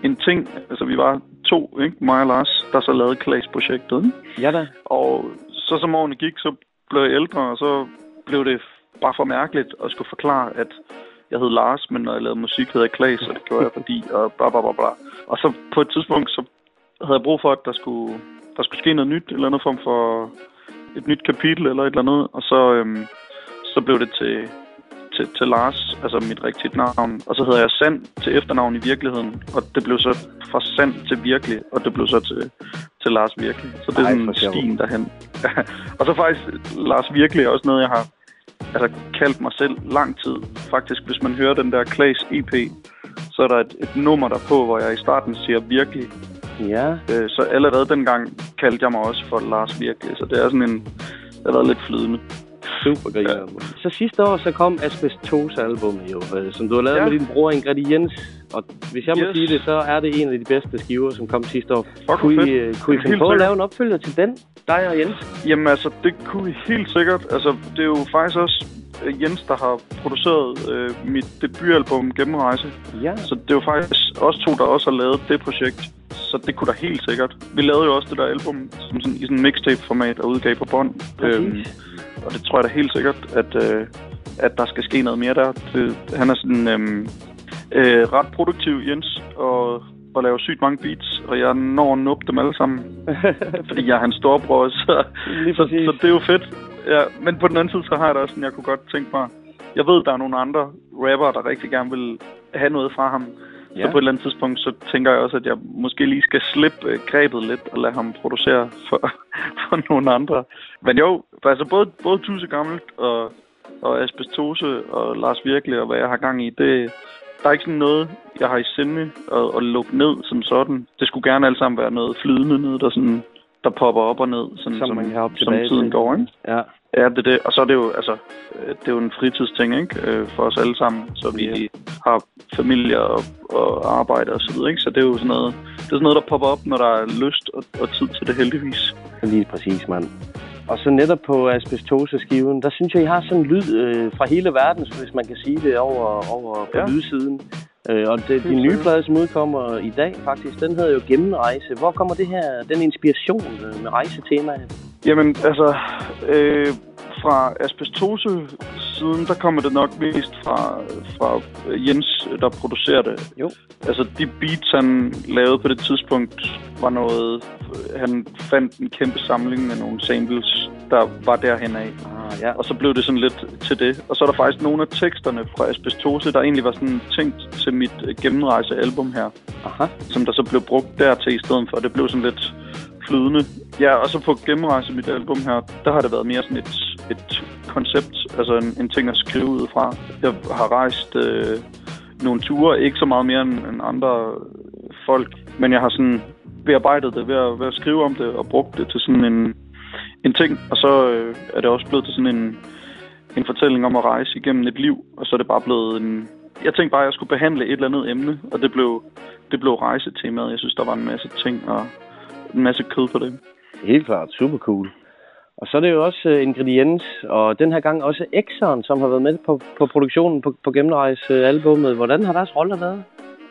en ting, altså vi var to, ikke? mig og Lars, der så lavede Klaas-projektet. Ja da. Og så som årene gik, så blev jeg ældre, og så blev det bare for mærkeligt at skulle forklare, at jeg hed Lars, men når jeg lavede musik, hed jeg Klaas, og det gjorde jeg fordi, og bla bla bla bla. Og så på et tidspunkt, så havde jeg brug for, at der skulle, der skulle ske noget nyt, eller andet form for et nyt kapitel, eller et eller andet, og så, øhm, så blev det til, til, til Lars, altså mit rigtige navn. Og så hedder jeg Sand til efternavn i virkeligheden, og det blev så fra Sand til Virkelig, og det blev så til, til Lars Virkelig. Så det er Ej, sådan stien derhen. *laughs* og så faktisk, Lars Virkelig er også noget, jeg har altså, kaldt mig selv lang tid. Faktisk, hvis man hører den der Klaas EP, så er der et, et nummer der på, hvor jeg i starten siger virkelig. Ja. Øh, så allerede dengang kaldte jeg mig også for Lars Virkelig, så det er sådan en, det har været lidt flydende. Super griner. Ja. Så sidste år, så kom Asbestose-albummet jo, øh, som du har lavet ja. Med din bror Ingrediens. Og hvis jeg må Yes. sige det, så er det en af de bedste skiver, som kom sidste år. hvor kunne, I, øh, kunne I finde Helt på at lave en opfølger til den? Dig og Jens? Jamen altså, det kunne vi helt sikkert. Altså, det er jo faktisk også Jens, der har produceret øh, mit debutalbum Gennemrejse. Ja. Så det er jo faktisk os to, der også har lavet det projekt. Så det kunne da helt sikkert. Vi lavede jo også det der album som sådan, i sådan en mixtape-format og udgav på bånd. Præcis. og det tror jeg da helt sikkert, at, øh, at der skal ske noget mere der. Det, han er sådan øhm, øh, ret produktiv, Jens, og, og laver sygt mange beats, og jeg når at nuppe dem alle sammen. *laughs* fordi jeg er hans storebror, så, så, så det er jo fedt. Ja, men på den anden side, så har jeg da også sådan, jeg kunne godt tænke mig... Jeg ved, der er nogle andre rapper, der rigtig gerne vil have noget fra ham. Ja. Så på et eller andet tidspunkt, så tænker jeg også, at jeg måske lige skal slippe øh, grebet lidt og lade ham producere for, *laughs* for nogle andre. Men jo, altså både, både Tusse Gammelt og, og Asbestose og Lars Virkelig og hvad jeg har gang i, det, der er ikke sådan noget, jeg har i sinde at, at lukke ned som sådan. Det skulle gerne alt sammen være noget flydende noget, der sådan der popper op og ned, sådan, Som som, man hoppe som tiden går, ikke? Ja. Ja, det er det. Og så er det jo, altså, øh, det er jo en fritidsting, ikke? Øh, For os alle sammen. Så vi Ja. har familier og, og arbejde og så videre, ikke? Så det er jo sådan noget, det er sådan noget, der popper op, når der er lyst og, og tid til det heldigvis. Lige præcis, mand. Og så netop på Asbestose-skiven, der synes jeg, I har sådan en lyd øh, fra hele verden, hvis man kan sige det, over, over på Ja. lydsiden. Øh, og det, din nye plade, som udkommer i dag faktisk, den hedder jo Gennemrejse. Hvor kommer det her, den inspiration øh, med rejsetemaet? Jamen, altså, øh, fra asbestose-siden, der kommer det nok mest fra, fra Jens, der producerer det. Jo. Altså, de beats, han lavede på det tidspunkt, var noget... Han fandt en kæmpe samling af nogle samples, der var derhen af. Ah, ja. Og så blev det sådan lidt til det. Og så er der faktisk nogle af teksterne fra Asbestose, der egentlig var sådan tænkt til mit øh, gennemrejse-album her. Aha. Som der så blev brugt dertil i stedet for. Det blev sådan lidt flydende. Ja, og så på gennemrejse mit album her, der har det været mere sådan et, et koncept, altså en, en ting at skrive ud fra. Jeg har rejst øh, nogle ture, ikke så meget mere end, end andre folk, men jeg har sådan bearbejdet det ved at, ved at skrive om det og brugt det til sådan en, en ting, og så øh, er det også blevet til sådan en, en fortælling om at rejse igennem et liv, og så er det bare blevet en... Jeg tænkte bare, at jeg skulle behandle et eller andet emne, og det blev, det blev rejsetemaet. Jeg synes, der var en masse ting og en masse kød på det. Helt klart, super cool. Og så er det jo også uh, Ingrediens, og den her gang også Exxon, som har været med på, på produktionen på, på Gennemrejse-albummet. Hvordan har deres rolle været?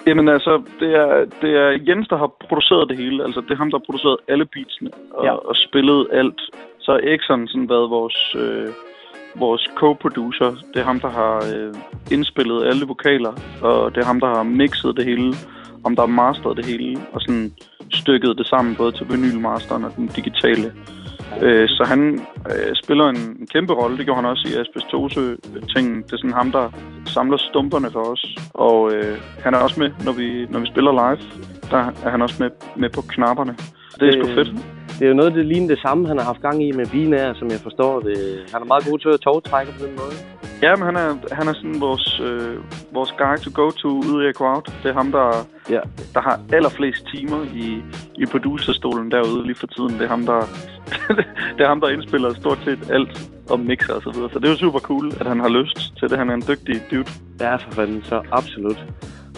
Jamen altså, det er, det er Jens, der har produceret det hele. Altså, det er ham, der har produceret alle beatsene og, Ja. og spillet alt. Så har Exxon sådan været vores, øh, vores co-producer. Det er ham, der har øh, indspillet alle vokaler, og det er ham, der har mixet det hele, om der har masteret det hele, og sådan stykket det sammen, både til vinylmasteren og den digitale. Øh, så han øh, spiller en, en kæmpe rolle. Det gjorde han også i Asbestose-tingen. Det er sådan ham, der samler stumperne for os. Og øh, han er også med, når vi, når vi spiller live. Der er han også med, med på knapperne. Det er sgu fedt. Det er jo noget, det ligner det samme, han har haft gang i med binær, som jeg forstår det. Han er meget god til at togtrække på den måde. Ja, men han er, han er sådan vores, øh, vores guy to go to ude i Crowd. Det er ham, der, ja. der har allerflest timer i, i producerstolen derude lige for tiden. Det er ham, der, *laughs* det er ham, der indspiller stort set alt og mixer og så videre. Så det er jo super cool, at han har lyst til det. Han er en dygtig dude. Ja, for fanden, så absolut.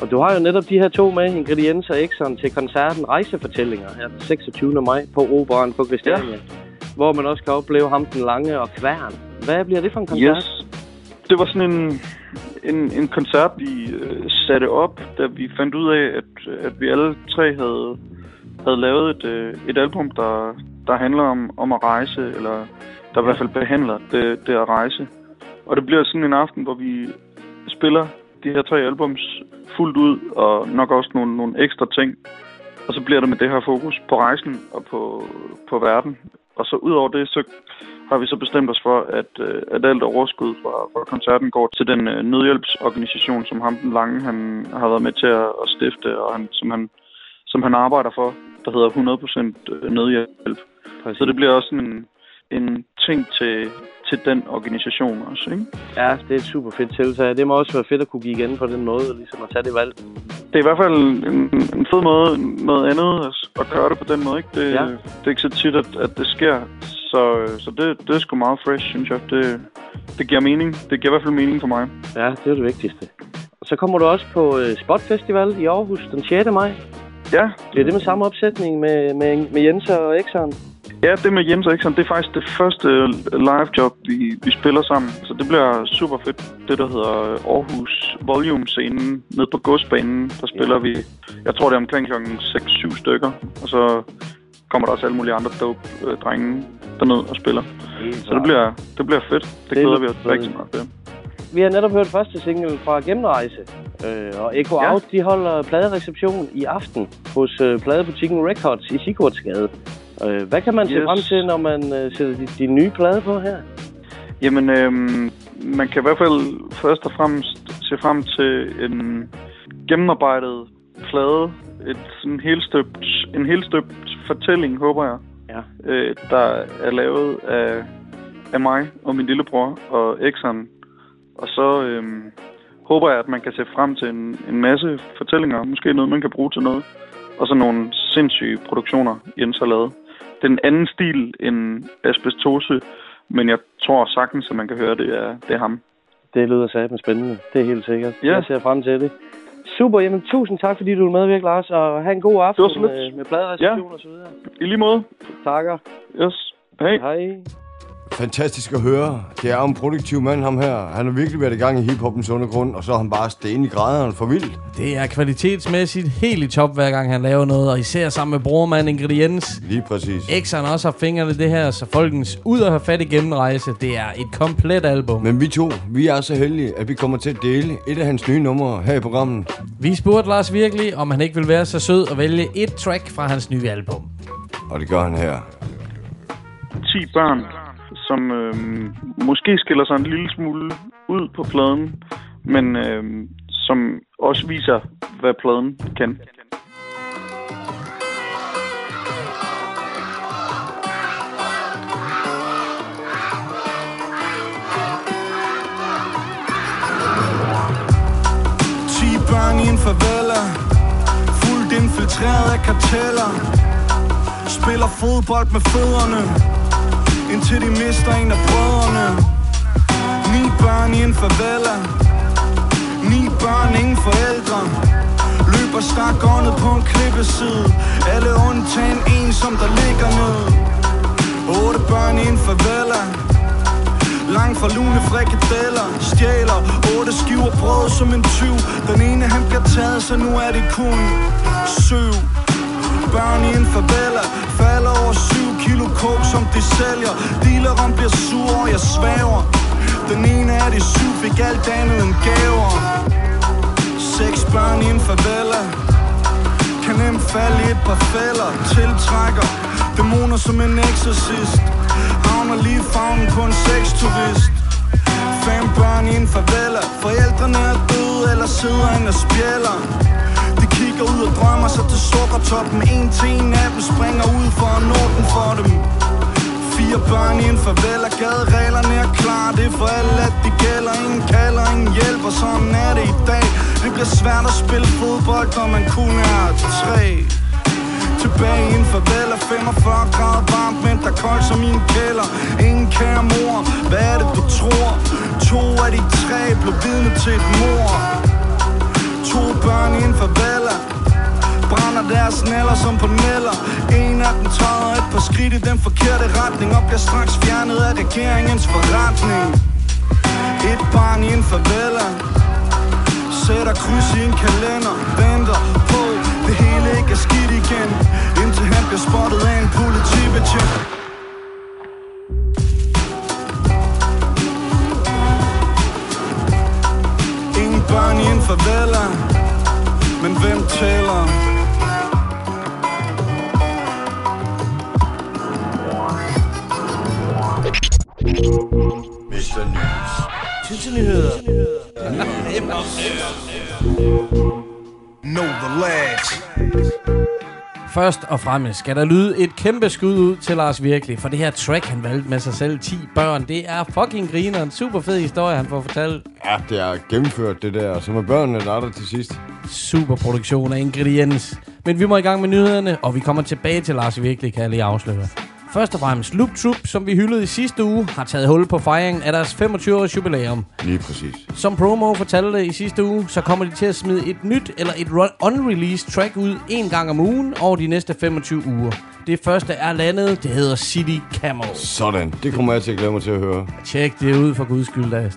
Og du har jo netop de her to med, ingredienser Exxon, til koncerten Rejsefortællinger her den 26. maj på Operan på Christiania. Ja. Hvor man også kan opleve ham den lange og kværn. Hvad bliver det for en koncert? Yes. Det var sådan en, en, en koncert, vi øh, satte op, da vi fandt ud af, at, at vi alle tre havde, havde lavet et, øh, et album, der, der handler om, om at rejse, eller der i hvert fald behandler det, det at rejse. Og det bliver sådan en aften, hvor vi spiller de her tre albums fuldt ud, og nok også nogle, nogle ekstra ting. Og så bliver det med det her fokus på rejsen og på, på verden. Og så ud over det, så har vi så bestemt os for, at, øh, at alt overskud fra, fra koncerten går til den øh, nødhjælpsorganisation, som ham den lange han har været med til at, at stifte, og han, som, han, som han arbejder for, der hedder 100% nødhjælp. Præcis. Så det bliver også en, en ting til, til den organisation også, ikke? Ja, det er et super fedt tiltag. Det må også være fedt at kunne give igen på den måde, ligesom at tage det valg. Det er i hvert fald en, en fed måde, noget andet at, at gøre det på den måde, ikke? Det, Ja. det er ikke så tit, at, at det sker. Så, så det, det er sgu meget fresh, synes jeg. Det, det giver mening. Det giver i hvert fald mening for mig. Ja, det er det vigtigste. Så kommer du også på øh, Spot Festival i Aarhus den 6. maj. Ja. Det er det med samme opsætning med, med, med Jens og Exxon. Ja, det med Jens og Ekson, det er faktisk det første live job, vi, vi spiller sammen. Så det bliver super fedt. Det, der hedder Aarhus Volume-scenen nede på godsbanen, der spiller vi, jeg tror det er omkring klokken 6-7 stykker. Og så kommer der også alle mulige andre dope øh, drenge derned og spiller. Så det bliver, det bliver fedt. Det, det glæder vi os rigtig meget til. Vi har netop hørt første single fra Gennemrejse. Øh, og Echo Ja. Out, de holder pladereception i aften hos øh, pladebutikken Records i Sigurdsgade. Øh, hvad kan man se Yes. frem til, når man øh, sætter de, de nye plade på her? Jamen, øhm, man kan i hvert fald først og fremmest se frem til en gennemarbejdet plade. Et sådan helstøbt, en helstøbt fortælling, håber jeg. Ja. Øh, der er lavet af, af mig og min lillebror og Exxon. Og så øhm, håber jeg, at man kan se frem til en, en masse fortællinger. Måske noget, man kan bruge til noget. Og så nogle sindssyge produktioner, Jens har lavet. Det er en anden stil end asbestose, men jeg tror sagtens, at man kan høre, det er, det er ham. Det lyder satme spændende. Det er helt sikkert. Ja. Jeg ser frem til det. Super, jamen tusind tak, fordi du vil medvirke, Lars, og have en god aften med, med pladereception og så videre. I lige måde. Takker. Yes. Hej. Hej. Fantastisk at høre. Det er en produktiv mand, ham her. Han har virkelig været i gang i hiphoppens undergrund, og så er han bare sten i graderne for vildt. Det er kvalitetsmæssigt helt i top, hver gang han laver noget, og især sammen med brormand Ingrediens. Lige præcis. X'eren også har fingrene i det her, så folkens ud og have fat i gennemrejse. Det er et komplet album. Men vi to, vi er så heldige, at vi kommer til at dele et af hans nye numre her i programmet. Vi spurgte Lars virkelig, om han ikke ville være så sød og vælge et track fra hans nye album. Og det gør han her. 10 børn, som øh, måske skiller sig en lille smule ud på pladen, men øh, som også viser, hvad pladen kan. Ti i en favela Fuldt infiltreret af karteller Spiller fodbold med fødderne Indtil de mister en af brødrene. Ni børn i en favela. Ni børn, ingen forældre. Løber stakåndet på en klippeside. Alle undtagen en, som der ligger ned. Otte børn i en favela. Langt fra lune frikadeller. Stjæler otte skiver brød som en tyv. Den ene han bliver taget, så nu er det kun syv. Børn i en favela. Falder over syv kilo coke, som de sælger. Dealeren bliver sur, og jeg svæver. Den ene af de syv fik alt andet end gaver. Seks børn i en favela. Kan nemt falde i et par fælder. Tiltrækker dæmoner som en exorcist. Havner lige farven på en sexturist. Fem børn i en favela. Forældrene er døde eller sidder inde og spjælder. De kigger ud og drømmer sig til sukkertoppen En til en af dem springer ud for at nå den for dem. Fire børn i en farvel og gadereglerne er klar. Det er for alle at de gælder. Ingen kalder, ingen hjælper. Sådan er det i dag. Det bliver svært at spille fodbold Når man kun er tre. Tilbage i en favela 45 grader varmt, men der er koldt som i en kælder. Ingen kære mor, hvad er det du tror? To af de tre blev vidne til et mor To børn i en favela. Brænder deres næller som på neller. En af dem træder et par skridt i den forkerte retning Og bliver straks fjernet af regeringens forretning. Et barn i en favela Sætter kryds i en kalender Venter på det hele ikke er skidt igen Indtil han bliver spottet af en politibetjent. Børn i en favela Men hvem tæller? Mr. News. Tissenyheder. Know the lads. Først og fremmest skal der lyde et kæmpe skud ud til Lars Virkelig, for det her track, han valgte med sig selv 10 børn, det er fucking griner. En super fed historie, han får fortalt. Ja, det er gennemført, det der. Så med børnene, der er der til sidst. Super produktion af ingrediens. Men vi må i gang med nyhederne, og vi kommer tilbage til Lars Virkelig, kan jeg lige afsløre. Først og fremmest, Loop Troop, som vi hyldede i sidste uge, har taget hul på fejringen af deres 25-års jubilæum. Lige præcis. Som promo fortalte i sidste uge, så kommer de til at smide et nyt eller et unreleased track ud en gang om ugen over de næste 25 uger. Det første er landet, det hedder City Camel. Sådan. Det kommer jeg til at glæde mig til at høre. Tjek det ud for guds skyld, da.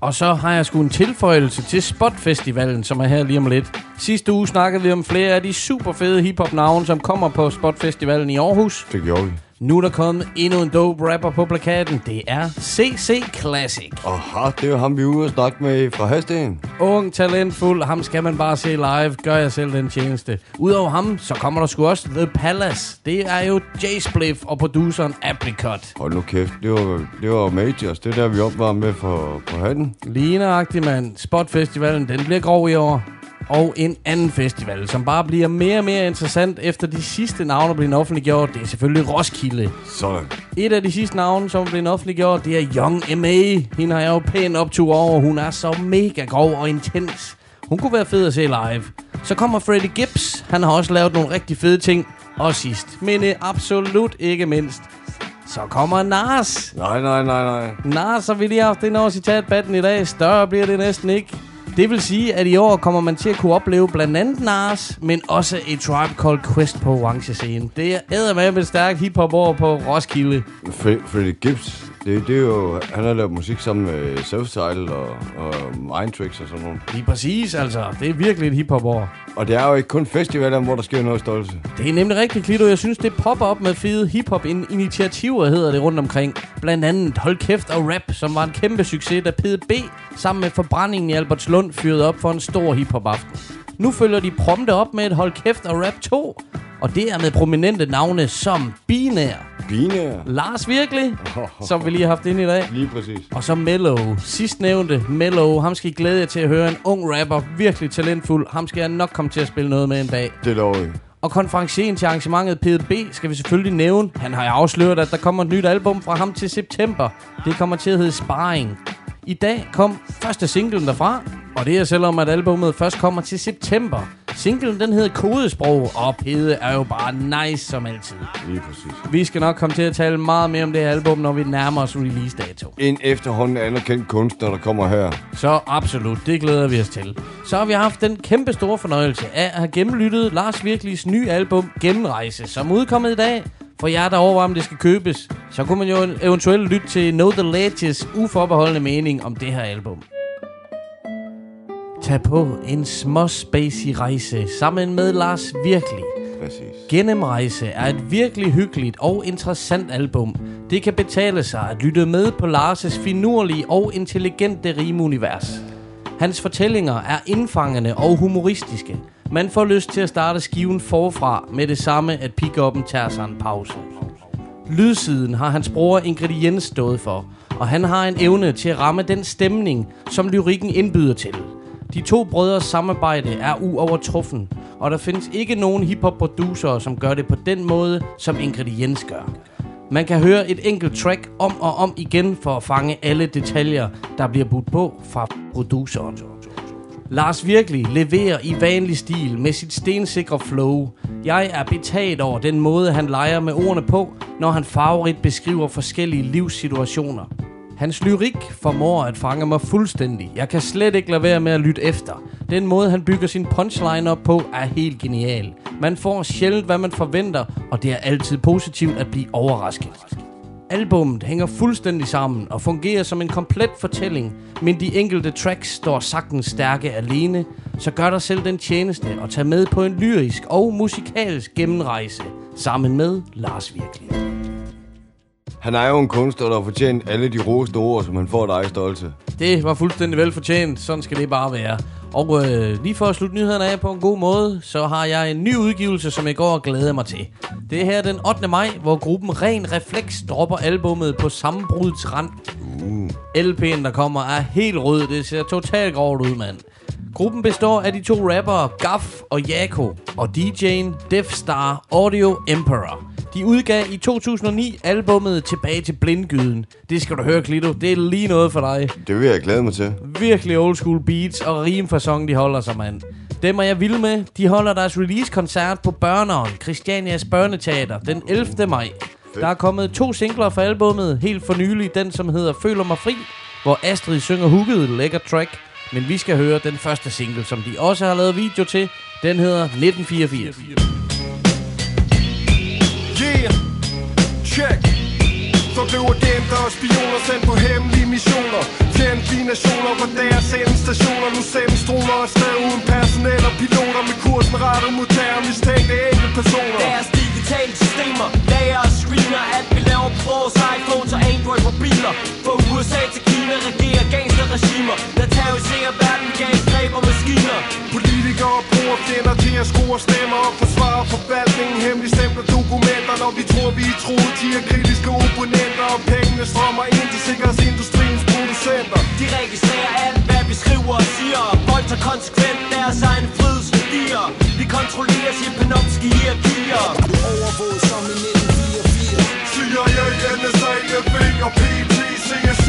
Og så har jeg sgu en tilføjelse til Spotfestivalen, som er her lige om lidt. Sidste uge snakkede vi om flere af de super fede hiphop-navne, som kommer på Spotfestivalen i Aarhus. Det gjorde vi. Nu er der kommet endnu en dope rapper på plakaten. Det er CC Classic. Aha, det er jo ham, vi er ude og snakke med fra Hasten. Ung, talentfuld, ham skal man bare se live. Gør jeg selv den tjeneste. Udover ham, så kommer der sgu også The Palace. Det er jo Jay Spliff og produceren Apricot. Hold nu kæft, det var, det var Majors. Det er der, vi opvarmer med for, på hatten. Ligneragtig, mand. Spotfestivalen, den bliver grov i år. Og en anden festival, som bare bliver mere og mere interessant efter de sidste navne bliver offentliggjort, det er selvfølgelig Roskilde. Sådan. Et af de sidste navne, som blevet offentliggjort, det er Young M.A. Hende har jeg jo pænt optur over. Hun er så mega grov og intens. Hun kunne være fed at se live. Så kommer Freddie Gibbs. Han har også lavet nogle rigtig fede ting. Og sidst, men absolut ikke mindst, så kommer Nas. Nej, nej, nej, nej. Nas har vi lige haft ind over citatbatten i dag. Større bliver det næsten ikke. Det vil sige, at i år kommer man til at kunne opleve blandt andet Nars, men også et Tribe Called Quest på orange scene. Det er med et stærkt hiphop over på Roskilde. Fre- Freddie Gibbs, det, det er jo... Han har lavet musik sammen med Self-Title og, og Mind Tricks og sådan noget. Lige præcis, altså. Det er virkelig et hiphop år. Og det er jo ikke kun festivaler, hvor der sker noget stolte. Det er nemlig rigtigt, Klito. Jeg synes, det popper op med fede hiphop-initiativer, hedder det rundt omkring. Blandt andet Hold Kæft og Rap, som var en kæmpe succes, da PDB sammen med Forbrændingen i Albertslund fyrede op for en stor hiphop-aften. Nu følger de prompte op med et Hold Kæft og Rap 2, og det er med prominente navne som Binær, Binær. Lars Virkelig, som vi lige har haft ind i dag. Lige præcis. Og så Mellow. Sidst nævnte Mellow. Ham skal I glæde jer til at høre. En ung rapper. Virkelig talentfuld. Ham skal jeg nok komme til at spille noget med en dag. Det lover vi. Og konferenceren til arrangementet PDB skal vi selvfølgelig nævne. Han har afsløret, at der kommer et nyt album fra ham til september. Det kommer til at hedde Sparring. I dag kom første singlen derfra, og det er selvom at albumet først kommer til september. Singlen den hedder Kodesprog, og Pede er jo bare nice som altid. Lige præcis. Vi skal nok komme til at tale meget mere om det her album, når vi nærmer os release dato. En efterhånden anerkendt kunstner, der kommer her. Så absolut, det glæder vi os til. Så har vi haft den kæmpe store fornøjelse af at have gennemlyttet Lars Virkeligs nye album Gennemrejse, som udkommet i dag. For jer, der overvejer, om det skal købes, så kunne man jo eventuelt lytte til Know The Ledges uforbeholdende mening om det her album. Tag på en små spacey rejse sammen med Lars Virkelig. Præcis. Gennemrejse er et virkelig hyggeligt og interessant album. Det kan betale sig at lytte med på Lars' finurlige og intelligente rimeunivers. Hans fortællinger er indfangende og humoristiske. Man får lyst til at starte skiven forfra med det samme, at pick-up'en tager sig en pause. Lydsiden har hans bror Ingrediens stået for, og han har en evne til at ramme den stemning, som lyrikken indbyder til. De to brødres samarbejde er uovertruffen, og der findes ikke nogen hiphop-producer, som gør det på den måde, som Ingrediens gør. Man kan høre et enkelt track om og om igen for at fange alle detaljer, der bliver budt på fra produceren. Lars Virkelig leverer i vanlig stil med sit stensikre flow. Jeg er betaget over den måde, han leger med ordene på, når han farverigt beskriver forskellige livssituationer. Hans lyrik formår at fange mig fuldstændig. Jeg kan slet ikke lade være med at lytte efter. Den måde, han bygger sin punchline op på, er helt genial. Man får sjældent, hvad man forventer, og det er altid positivt at blive overrasket. Albummet hænger fuldstændig sammen og fungerer som en komplet fortælling, men de enkelte tracks står sagtens stærke alene, så gør dig selv den tjeneste og tag med på en lyrisk og musikalsk gennemrejse sammen med Lars Virkelig. Han er jo en kunstner, der har fortjent alle de rosende ord, som han får dig stolte. Det var fuldstændig velfortjent. Sådan skal det bare være. Og øh, lige for at slutte nyhederne af på en god måde, så har jeg en ny udgivelse, som jeg går og glæder mig til. Det er her den 8. maj, hvor gruppen Ren Reflex dropper albummet på sammenbrudets rand. Uh. LP'en, der kommer, er helt rød. Det ser totalt grovt ud, mand. Gruppen består af de to rappere Gaff og Jako og DJ'en Death Star Audio Emperor. De udgav i 2009 albummet Tilbage til Blindgyden. Det skal du høre, Klito. Det er lige noget for dig. Det vil jeg glæde mig til. Virkelig old school beats og rimfasong, de holder sig, mand. Dem er jeg vild med. De holder deres release-koncert på Børneren, Christianias Børneteater, den 11. maj. Der er kommet to singler fra albummet, helt for nylig. Den, som hedder Føler mig fri, hvor Astrid synger hooket, lækker track. Men vi skal høre den første single, som de også har lavet video til. Den hedder 1984. Yeah, check. Så blev agenter og spioner sendt på hemmelige missioner. Fjendtlige nationer på deres endestationer Nu sendes droner afsted uden personel og piloter Med kursen rettet mod terror mistænkte enkeltpersoner. Deres digitale systemer Lager og screener Alt vi laver på vores iPhones og Android-mobiler Fra USA til Kina regerer gangsterregimer. Der terroriserer verden greb og maskiner. Politikere bruger fjender til at skrue stemmer og forsvare forvaltningen. Hemmelig stempler dokumenter, når vi tror vi er troet De er kritiske opponenter og pengene strømmer ind til sikkerhedsindustriens producenter. De registrerer alt, hvad vi skriver og siger. Folk tager konsekvent deres egne frihedsværdier. Vi kontrollerer Shipanovski hierarkier Overvåget som i 1984 CIA, NSA, FB og PT, CSC,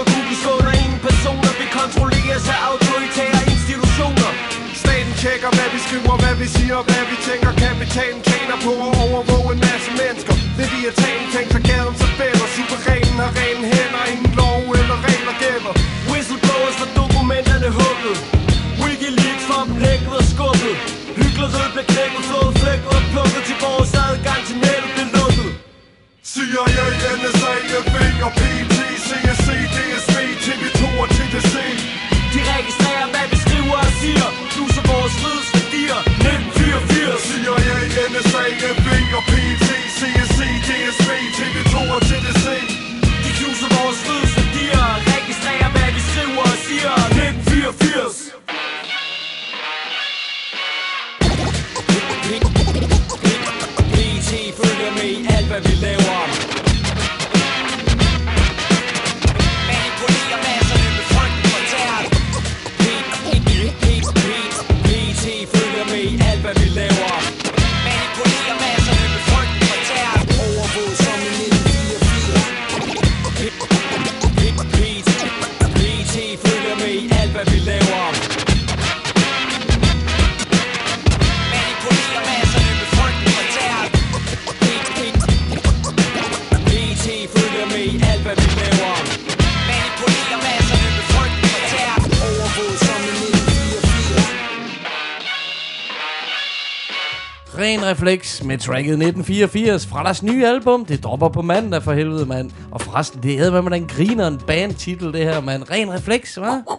og Google så der ingen personer Vi kontrolleres af autoritære institutioner. Staten tjekker, hvad vi skriver, hvad vi siger, hvad vi tænker. Kapitalen tjener på at overvåge en masse mennesker. Det vi er taget tænkt sig gaden så fælder. Suverænen har rene hænder, ingen lov eller regler gælder. Whistleblowers for dokumenterne hugget. Wikileaks for dem lækket og skubbet. Hyggeleriet blev knækket, fået flækket og plukket Til vores adgang til nettet blev lukket CIA, NSA, FBI og PT, CSC, DSB, TV2 og TDC De registrerer, hvad vi skriver og siger. Knuser vores frihedsværdier Ren refleks med tracket 1984 fra deres nye album. Det dropper på mandag for helvede, mand. Og forresten, det havde med den griner en bandtitel, det her, mand. Ren refleks, hva'?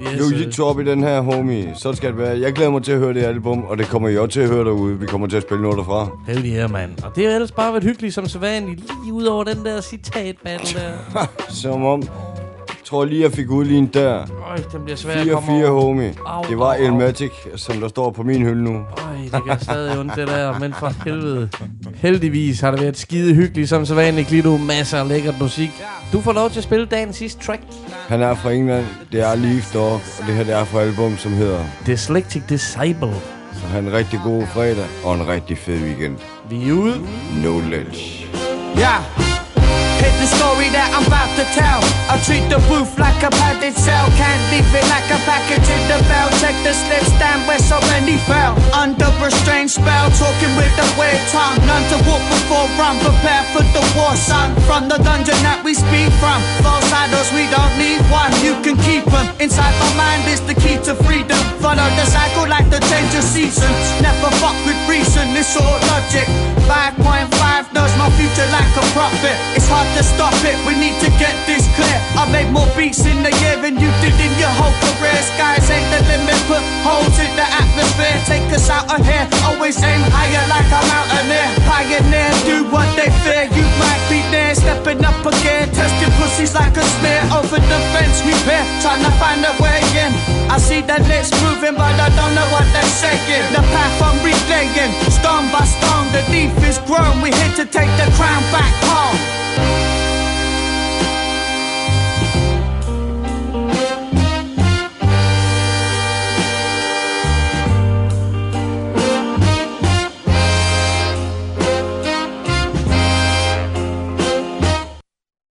Yes, Jiu-Jitsu op i den her, homie. Så skal det være. Jeg glæder mig til at høre det album, og det kommer I også til at høre derude. Vi kommer til at spille noget derfra. Heldig her, mand. Og det har ellers bare været hyggeligt som så vanligt. Lige ud over den der citat battle der. *laughs* Som om... Jeg tror lige, jeg fik udlignet der. Øj, den bliver svær at komme 4-4, over. homie. Au, det var au, au. Elmatic, som der står på min hylde nu. Øj, det gør stadig ondt, det der. Men for helvede. Heldigvis har det været skide hyggeligt som så vanligt. Lige nu masser af lækkert musik. Du får lov til at spille dagens sidste track. Han er fra England. Det er Leaf Dog, og det her det er fra album, som hedder... Dyslexic Disciple. Så han en rigtig god fredag og en rigtig fed weekend. Vi er ude. Knowledge. Yeah. Story that I'm about to tell. I treat the booth like a padded cell. Can't leave it like a package in the bell. Check the slip stand where so many fell. Under a strange spell, talking with a weird tongue. None to walk before run. Prepare for the war, son. From the dungeon that we speak from. False idols, we don't need one. You can keep them. Inside my mind is the key to freedom. Follow the cycle like the change of seasons. Never fuck with reason, it's all logic. 5.5 knows my future like a prophet. It's hard to stop it, we need to get this clear. I made more beats in a year than you did in your whole career. Skies ain't the limit, put holes in the atmosphere. Take us out of here, always aim higher like a mountaineer. Pioneer, do what they fear. You might be there, stepping up again. Testing pussies like a smear. Over the fence we peer, trying to find a way in. I see the lips moving, but I don't know what they're saying. The path I'm replaying, stone by stone, the thief is grown. We're here to take the crown back home.